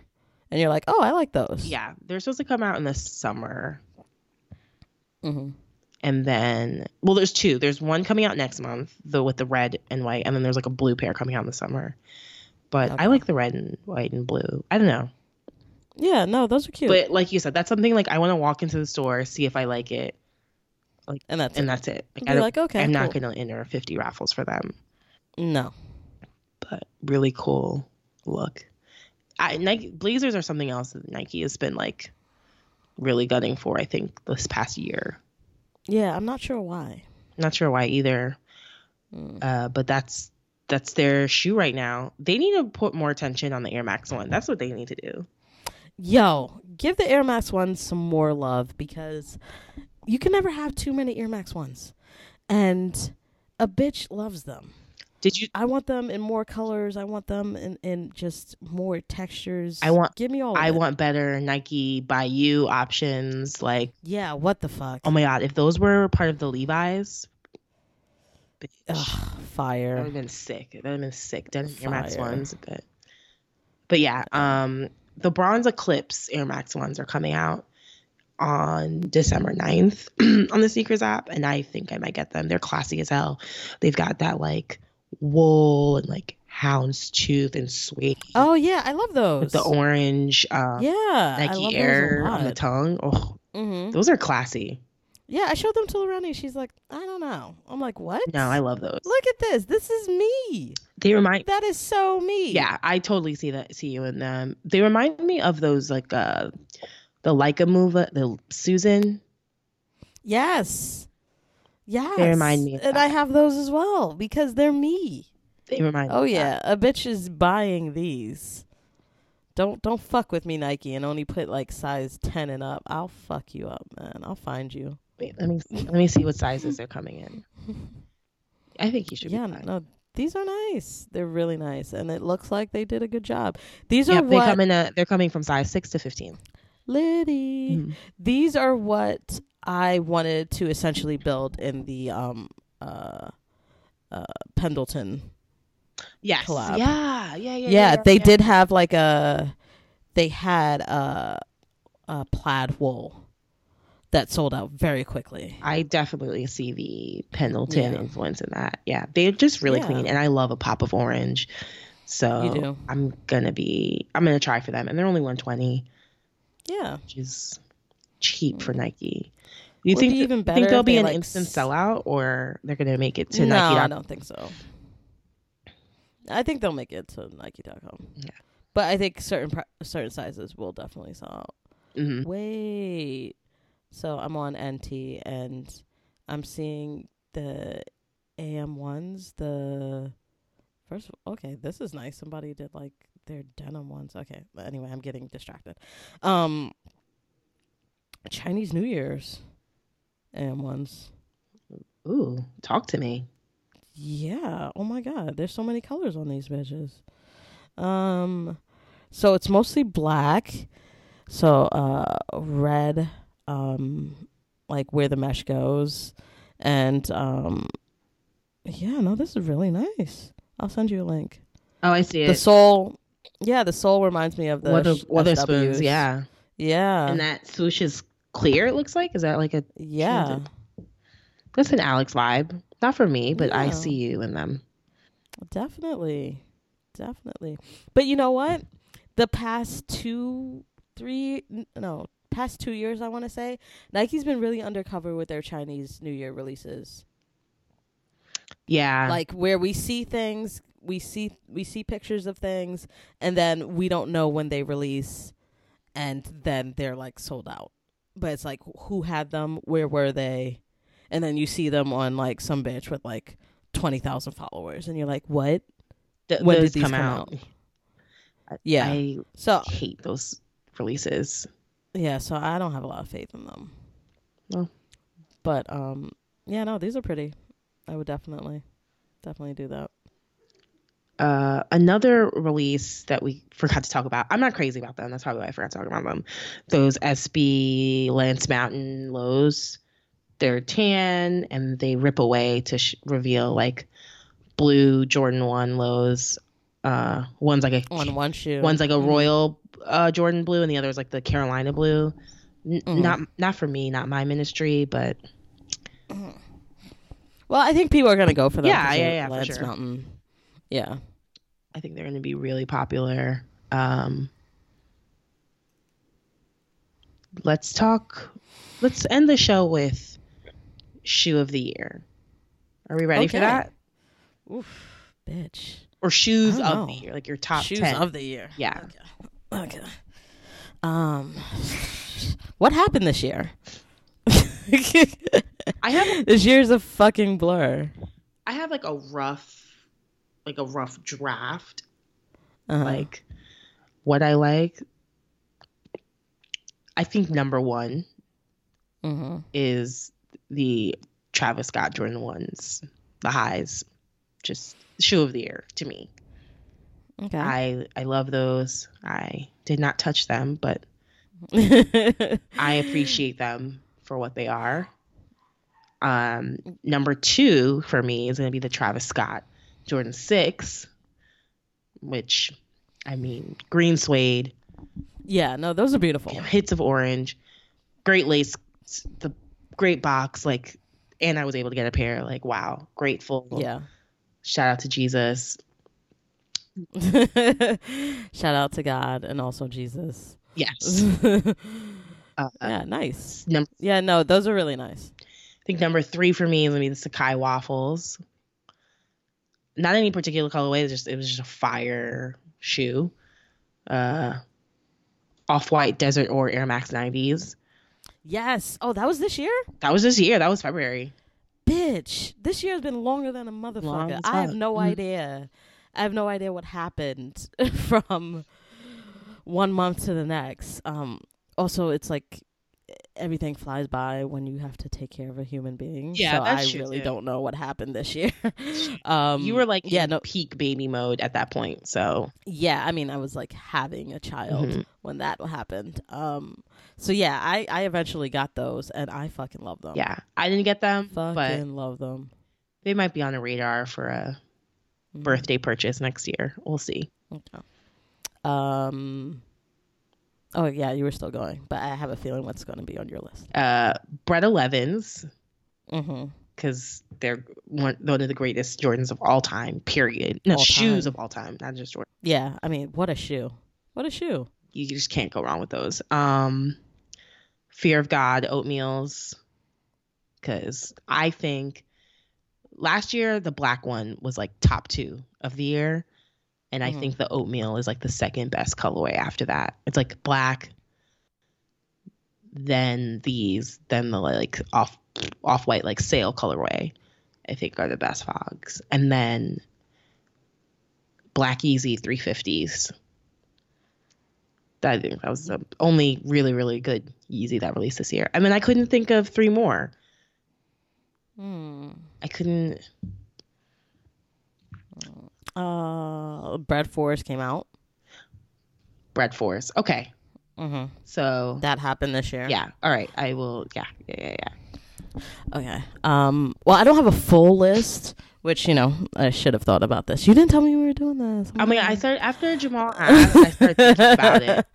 And you're like, "Oh, I like those." yeah they're supposed to come out in the summer hmm and then well there's two there's one coming out next month the with the red and white and then there's like a blue pair coming out in the summer but Okay. i like the red and white and blue i don't know Yeah, no, those are cute. But like you said, that's something like I want to walk into the store, see if I like it, and that's and it. that's it. Like, Be I like, okay, I'm not going to enter 50 raffles for them, No. but really cool look. I, Nike Blazers are something else that Nike has been like really gunning for. I think this past year. Yeah, I'm not sure why. Not sure why either, Mm. uh, but that's that's their shoe right now. They need to put more attention on the Air Max one. That's what they need to do. Yo, give the Air Max one some more love because you can never have too many Air Max ones. And a bitch loves them. Did you? I want them in more colors. I want them in, in just more textures. I want- Give me all. I want better Nike by you options. Like, Yeah. What the fuck? oh my god, if those were part of the Levi's, bitch, Ugh, that would fire. have been sick. That would have been sick. Denim Air Max ones, but but yeah, um, the bronze Eclipse Air Max ones are coming out. On December 9th <clears throat> on the Sneakers app, and I think I might get them. They're classy as hell. They've got that like wool and like houndstooth and suede. Oh yeah, I love those. With the orange um, yeah, Nike Air on the tongue. Oh, hmm those are classy. Yeah, I showed them to Lorena. She's like, I don't know. I'm like, what? No, I love those. Look at this. This is me. They remind That is so me. Yeah, I totally see that see you in them. They remind me of those like uh the Leica move, uh, the Susan. Yes. Yes. They remind me of and that. I have those as well because they're me. They remind Oh me. of yeah, a bitch is buying these. Don't don't fuck with me, Nike, and only put like size ten and up. I'll fuck you up, man. I'll find you. Wait, let me let me see what sizes they're coming in. I think you should yeah, be fine. no, these are nice. They're really nice, and it looks like they did a good job. These are Yep, they what come in a they're coming from size six to fifteen. Liddy. Mhm. These are what I wanted to essentially build in the um uh uh Pendleton. Yes. Collab. Yeah, yeah, yeah. Yeah, they did have like a they had a a plaid wool that sold out very quickly. I definitely see the Pendleton Yeah. influence in that. Yeah, they're just really Yeah. clean, and I love a pop of orange. So. I'm gonna be I'm gonna try for them, and they're only 120. Yeah. which is cheap for Nike. Do you Would think be even better think there'll be an like, instant sellout, or they're gonna make it to no, Nike? I don't think so. I think they'll make it to Nike.com. Yeah. But I think certain certain sizes will definitely sell out. hmm Wait. So I'm on NT and I'm seeing the AM ones. The first, okay, this is nice. Somebody did like their denim ones. Okay, but anyway, I'm getting distracted. Um, Chinese New Year's AM ones. Ooh, talk to me. Yeah. Oh my god, there's so many colors on these bitches. Um so it's mostly black. So uh red um like where the mesh goes and um yeah, no this is really nice. I'll send you a link. Oh, I see it. The it. Sole Yeah, the sole reminds me of the Weather, sh- Wotherspoons, SWs. yeah. Yeah. and that swoosh is clear. It looks like. Is that like a? yeah. That's an Alex vibe. Not for me, but I see you in them. Definitely. Definitely. But you know what? The past two, three, no, past two years, I want to say, Nike's been really undercover with their Chinese New Year releases. Yeah. Like where we see things, we see we see pictures of things, and then we don't know when they release, and then they're like sold out. But it's like who had them, where were they, and then you see them on like some bitch with like twenty thousand followers, and you're like, what? Th- when did come come out? Yeah. I So hate those releases. Yeah, so I don't have a lot of faith in them. No. But um yeah, no, these are pretty. I would definitely definitely do that. Uh, another release that we forgot to talk about. I'm not crazy about them. That's probably why I forgot to talk about them. Those SB Lance Mountain lows. They're tan and they rip away to sh- reveal like blue Jordan 1 lows. Uh, one's like a On one shoe. one's like a Mhm. royal uh, Jordan blue and the other is like the Carolina blue. N- Mhm. Not not for me, not my ministry, but Well, I think people are gonna go for them. Yeah, yeah, yeah, for Lance sure. Mountain. Yeah. I think they're going to be really popular. Um, let's talk. Let's end the show with shoe of the year. Are we ready for that? Oof, bitch. Or shoes of don't the year, like your top Shoes ten? of the year. Yeah. Okay. okay. Um what happened this year? I have <laughs> this year's a fucking blur. I have like a rough, like a rough draft. Uh-huh. Like what I like. I think number one hmm is the Travis Scott Jordan ones, the highs, just shoe of the year to me. Okay. I I love those. I did not touch them, but <laughs> I appreciate them for what they are. Um, number two for me is going to be the Travis Scott Jordan Six, which, I mean, green suede, yeah, no, those are beautiful. hits of orange, great lace, the great box, like, and I was able to get a pair. Like, wow, grateful. Yeah. Shout out to Jesus. <laughs> Shout out to God and also Jesus. Yes. <laughs> Uh, yeah, nice. num- Yeah, no, those are really nice. I think number three for me is gonna be the Sacai waffles. Not any particular colorway, it's just it was just a fire shoe. Uh off white Desert Ore Air Max 90s. Yes. Oh, that was this year? That was this year. That was February. Bitch, this year has been longer than a motherfucker. I have no Mhm. idea. I have no idea what happened <laughs> from one month to the next. Um, also, it's like everything flies by when you have to take care of a human being. Yeah, so I really too. don't know what happened this year. <laughs> um, you were like yeah, in no, peak baby mode at that point. So yeah. I mean, I was like having a child Mhm. when that happened. Um, so yeah, I I eventually got those, and I fucking love them. yeah, I didn't get them, fucking but love them. they might be on the radar for a Mhm. birthday purchase next year. We'll see. Okay. Um. Oh yeah, you were still going, but I have a feeling what's going to be on your list. Uh, Bred Elevens Mm-hmm. because they're one, one of the greatest Jordans of all time. Period. No All shoes time. of all time, not just Jordan. Yeah, I mean, what a shoe! What a shoe! You just can't go wrong with those. Um, Fear of God oatmeals because I think last year the black one was like top two of the year, and I Mhm. think the oatmeal is like the second best colorway after that. It's like black, then these, then the like off off white like sail colorway. I think are the best fogs, and then Black Yeezy 350s. That, I think that was the only really really good Yeezy that released this year. I mean, I couldn't think of three more. Hmm. I couldn't. Uh, Bred Forest came out. Bred Force. Okay, Mm-hmm. so That happened this year. yeah. All right, I will. Yeah, yeah, yeah, yeah. Okay. Um. Well, I don't have a full list, which you know I should have thought about this. You didn't tell me we were doing this. I mean, I started after Jamal asked. I <laughs> started thinking about it.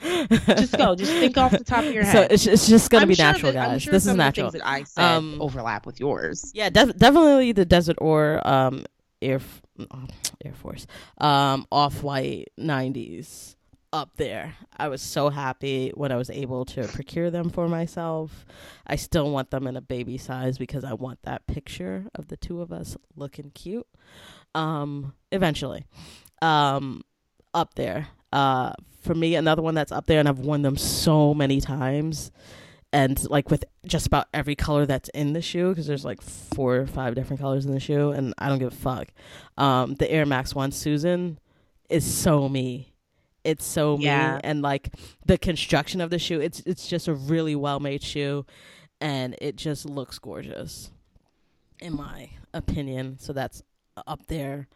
Just go. Just think off the top of your head. So it's, it's just gonna I'm be sure natural, that- guys. sure this is some of the natural. things that I said Um, overlap with yours. Yeah, def- definitely the Desert Ore um Air oh, Air Force um off white nineties up there. I was so happy when I was able to procure them for myself. I still want them in a baby size because I want that picture of the two of us looking cute. Um, eventually, um, up there. Uh, for me, another one that's up there, and I've worn them so many times and like with just about every color that's in the shoe because there's like four or five different colors in the shoe and i don't give a fuck. Um the air max one susan is so me. It's so Yeah. me and like the construction of the shoe it's it's just a really well made shoe and it just looks gorgeous in my opinion. So that's up there.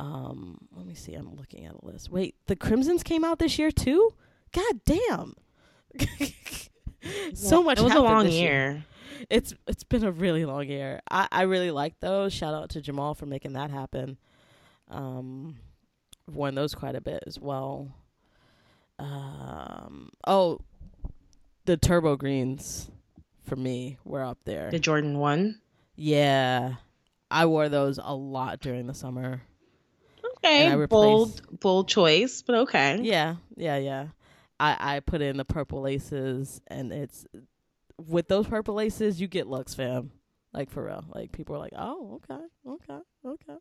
Um let me see i'm looking at a list. Wait the crimsons came out this year too? God damn <laughs> <laughs> so much It was a long this year. it's it's been a really long year. I, I really like those. Shout out to Jamal for making that happen. Um, I've worn those quite a bit as well. Um, oh, the turbo greens for me were up there. The Jordan one. yeah, I wore those a lot during the summer. Okay, I bold, bold choice, but okay. Yeah, yeah, yeah. I I put in the purple laces, and it's with those purple laces, you get looks, fam. Like for real. Like people are like, oh, okay, okay, okay.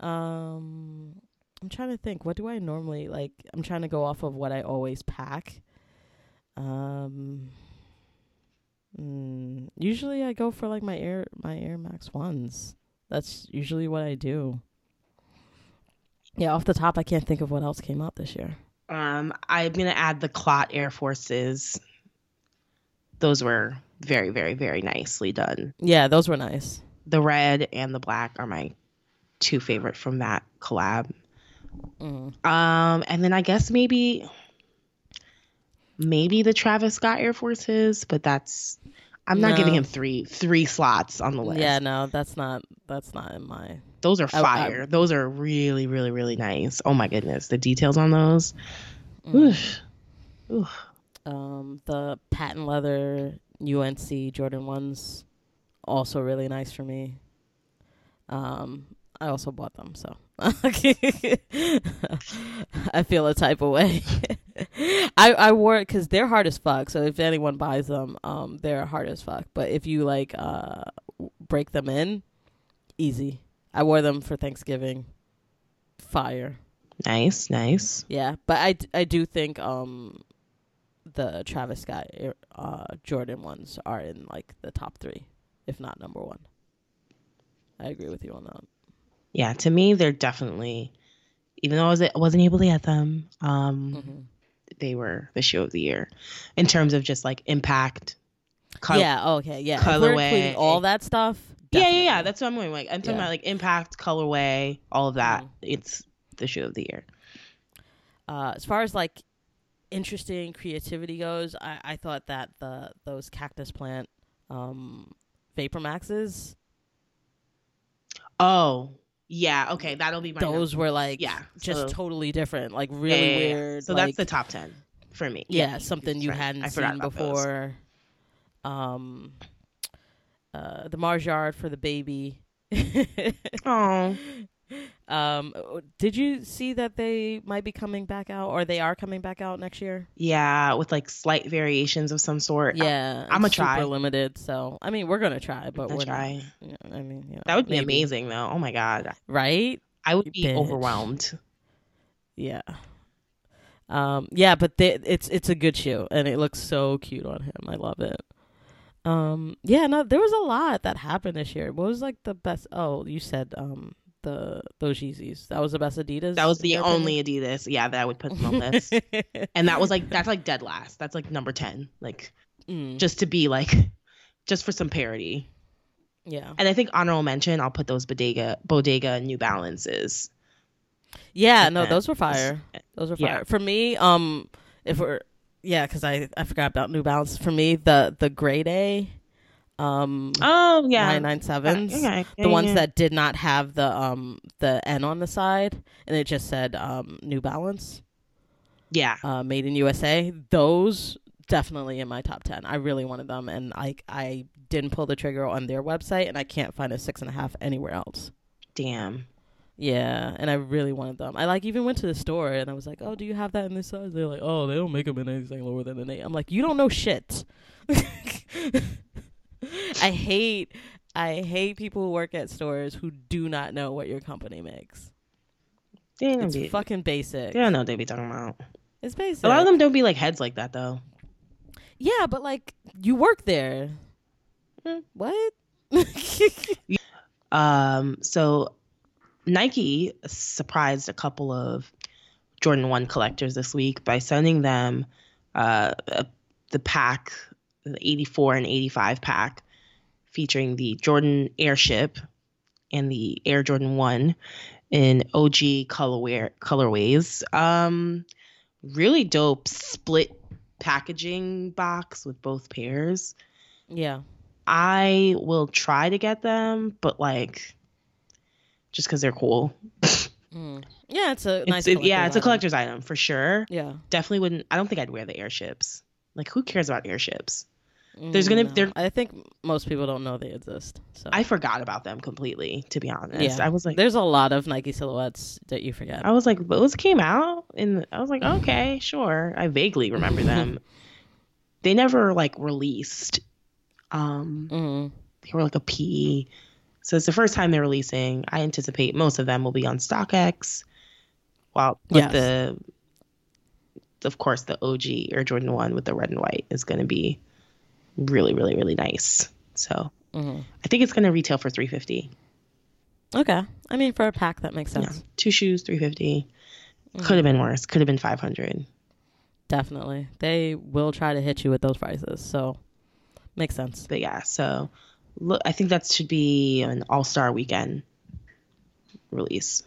Um, I'm trying to think. What do I normally like? I'm trying to go off of what I always pack. Um. Mm, usually I go for like my air my Air Max ones. That's usually what I do. Yeah, off the top, I can't think of what else came out this year. Um, I'm gonna add the Clot Air Forces. Those were very, very, very nicely done. Yeah, those were nice. The red and the black are my two favorite from that collab. Mm. Um, and then I guess maybe, maybe the Travis Scott Air Forces, but that's I'm not No. giving him three three slots on the list. Yeah, no, that's not that's not in my. Those are I- I- fire. those are really, really, really nice. Oh my goodness, the details on those. Mm. Oof. Oof. Um, the patent leather UNC Jordan ones also really nice for me. Um, I also bought them, so <laughs> I feel a type of way. <laughs> I I wore it because they're hard as fuck. So if anyone buys them, um, they're hard as fuck. But if you like uh break them in, easy. I wore them for Thanksgiving. Fire. Nice, nice. Yeah, but I, I do think um the Travis Scott uh Jordan ones are in like the top 3, if not number 1. I agree with you on that. Yeah, to me they're definitely even though I was wasn't able to get them, um Mm-hmm. they were the shoe of the year in terms of just like impact. Col- yeah, okay, yeah. Colorway. all that stuff. Yeah, yeah, yeah. That's what I'm going. Like I'm talking Yeah. about like impact, colorway, all of that. Mhm. It's the shoe of the year. uh, as far as like interesting creativity goes, I, I thought that the those cactus plant um, vapor maxes, Oh, yeah. Okay, that'll be my. number. those were like Yeah, just so- totally different, like really yeah, yeah. weird. So like, that's the top ten for me. yeah, something you hadn't seen about those. before. Um, uh, the Marjard for the baby. <laughs> Oh, um, did you see that they might be coming back out, or they are coming back out next year? yeah, with like slight variations of some sort. Yeah, I'ma try. Super limited, so I mean, we're gonna try, but I'll we're try. not. I mean, you know, That would be maybe. amazing, though. Oh my god, right? I would You be bitch. overwhelmed. Yeah. Um. Yeah, but they, it's it's a good shoe, and it looks so cute on him. I love it. Um. Yeah. No, there was a lot that happened this year. What was like the best? Oh, you said um the those Yeezys. That was the best Adidas. That was the only Adidas, yeah, that I would put them on opinion? list. <laughs> and that was like that's like dead last. That's like number ten. Like Mm, just to be like, just for some parity. yeah. And I think honorable mention, I'll put those Bodega, Bodega New Balances. Yeah, like no, that. those were fire. Those were fire. Yeah. For me, um, if we're yeah, because I I forgot about New Balance. For me, the the grade A, um, Oh yeah, nine nine sevens, the ones that did not have the um the N on the side, and it just said um New Balance, yeah, uh, made in USA. Those definitely in my top ten. I really wanted them, and I I didn't pull the trigger on their website, and I can't find a six and a half anywhere else. damn. Yeah, and I really wanted them. I like even went to the store and I was like, "Oh, do you have that in this size?" They're like, "Oh, they don't make them in anything lower than an eight. I'm like, "You don't know shit." <laughs> I hate, I hate people who work at stores who do not know what your company makes. They It's be, fucking basic. they don't know what they be talking about. It's basic. A lot of them don't be like heads like that though. yeah, but like you work there. Hmm. What? <laughs> Um, so Nike surprised a couple of Jordan 1 collectors this week by sending them uh, the pack, the 84 and 85 pack, featuring the Jordan Airship and the Air Jordan 1 in OG colorway, colorways. Um, really dope split packaging box with both pairs. yeah. I will try to get them, but like, just because they're cool. Mm. Yeah, it's a It's, nice. it- yeah, it's a collector's item for sure. Yeah. Definitely wouldn't. I don't think I'd wear the airships. Like, who cares about airships? There's gonna- Mm, there- I think most people don't know they exist. So I forgot about them completely. To be honest, Yeah. I was like, there's a lot of Nike silhouettes that you forget. I was like, those came out, and I was like, okay, sure. I vaguely remember them. <laughs> they never like released. Um, hmm they were like a P. So it's the first time they're releasing. I anticipate most of them will be on StockX. While with Yes. the, of course, the OG Air Jordan one with the red and white is going to be really, really, really nice. So hmm I think it's going to retail for three fifty. Okay. I mean, for a pack, that makes sense. Yeah, two shoes, three fifty. Mhm. Could have been worse. Could have been five hundred. Definitely, they will try to hit you with those prices. So makes sense. But yeah, so look, I think that should be an All Star Weekend release.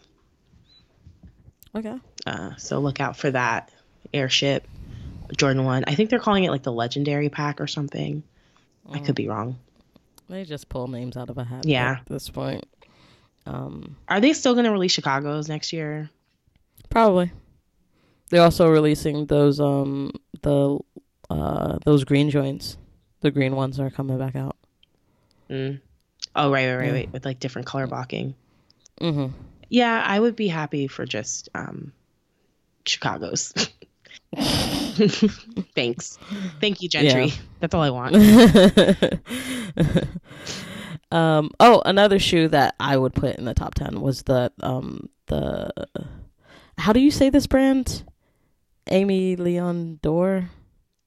Okay. Uh, so look out for that airship Jordan one. I think they're calling it like the legendary pack or something. I Mm. could be wrong. They just pull names out of a hat. Yeah. At this point. Um. Are they still going to release Chicago's next year? Probably. They're also releasing those um the uh, those green joints. The green ones are coming back out. Mm. Oh right, right, right, right. With like different color blocking. Mm-hmm. Yeah, I would be happy for just um, Chicago's. <laughs> Thanks. Thank you, Gentry. Yeah. That's all I want. <laughs> um. Oh, another shoe that I would put in the top ten was the um the. How do you say this brand? Amy Leon Dore.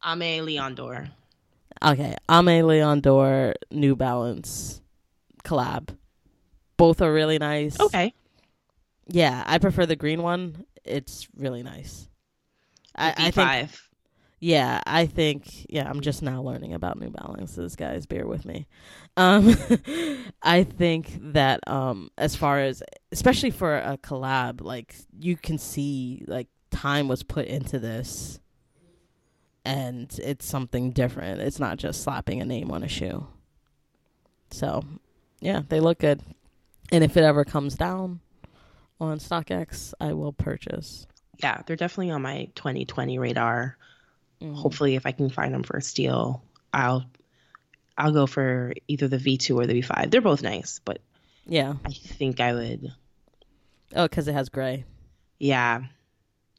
Aimé Leon Dore. Okay, Aimé Leon Dore New Balance collab. Both are really nice. Okay. Yeah, I prefer the green one. It's really nice. I, I think five. Yeah, I think yeah, I'm just now learning about New Balances, guys. Bear with me. Um <laughs> I think that um as far as especially for a collab, like you can see like time was put into this and it's something different. It's not just slapping a name on a shoe. So, yeah, they look good. And if it ever comes down on StockX, I will purchase. Yeah, they're definitely on my 2020 radar. Mhm. Hopefully, if I can find them for a steal, I'll I'll go for either the V2 or the V5. They're both nice, but Yeah. I think I would. Oh, because it has gray. Yeah,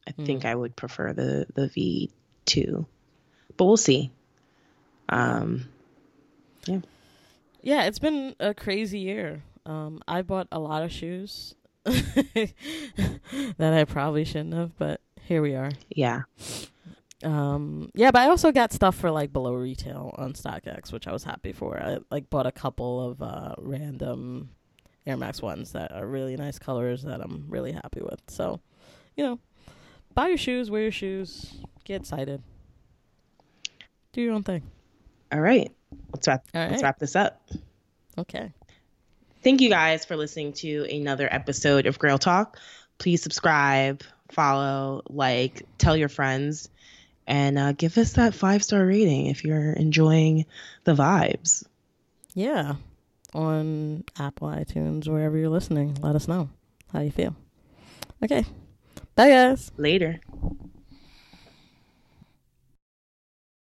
I Hmm. think I would prefer the the V2, but we'll see. Um, Yeah, it's been a crazy year. Um, I bought a lot of shoes <laughs> that I probably shouldn't have, but here we are. yeah, Um, yeah, but I also got stuff for like below retail on StockX, which I was happy for. I like bought a couple of uh, random Air Max ones that are really nice colors that I'm really happy with. So, you know, buy your shoes, wear your shoes, get excited, do your own thing. all right. Let's wrap. All Let's wrap this up. Okay. Thank you guys for listening to another episode of Grail Talk. Please subscribe, follow, like, tell your friends, and uh, give us that five star rating if you're enjoying the vibes. Yeah. On Apple, iTunes, wherever you're listening, let us know how you feel. Okay. Bye, guys. Later.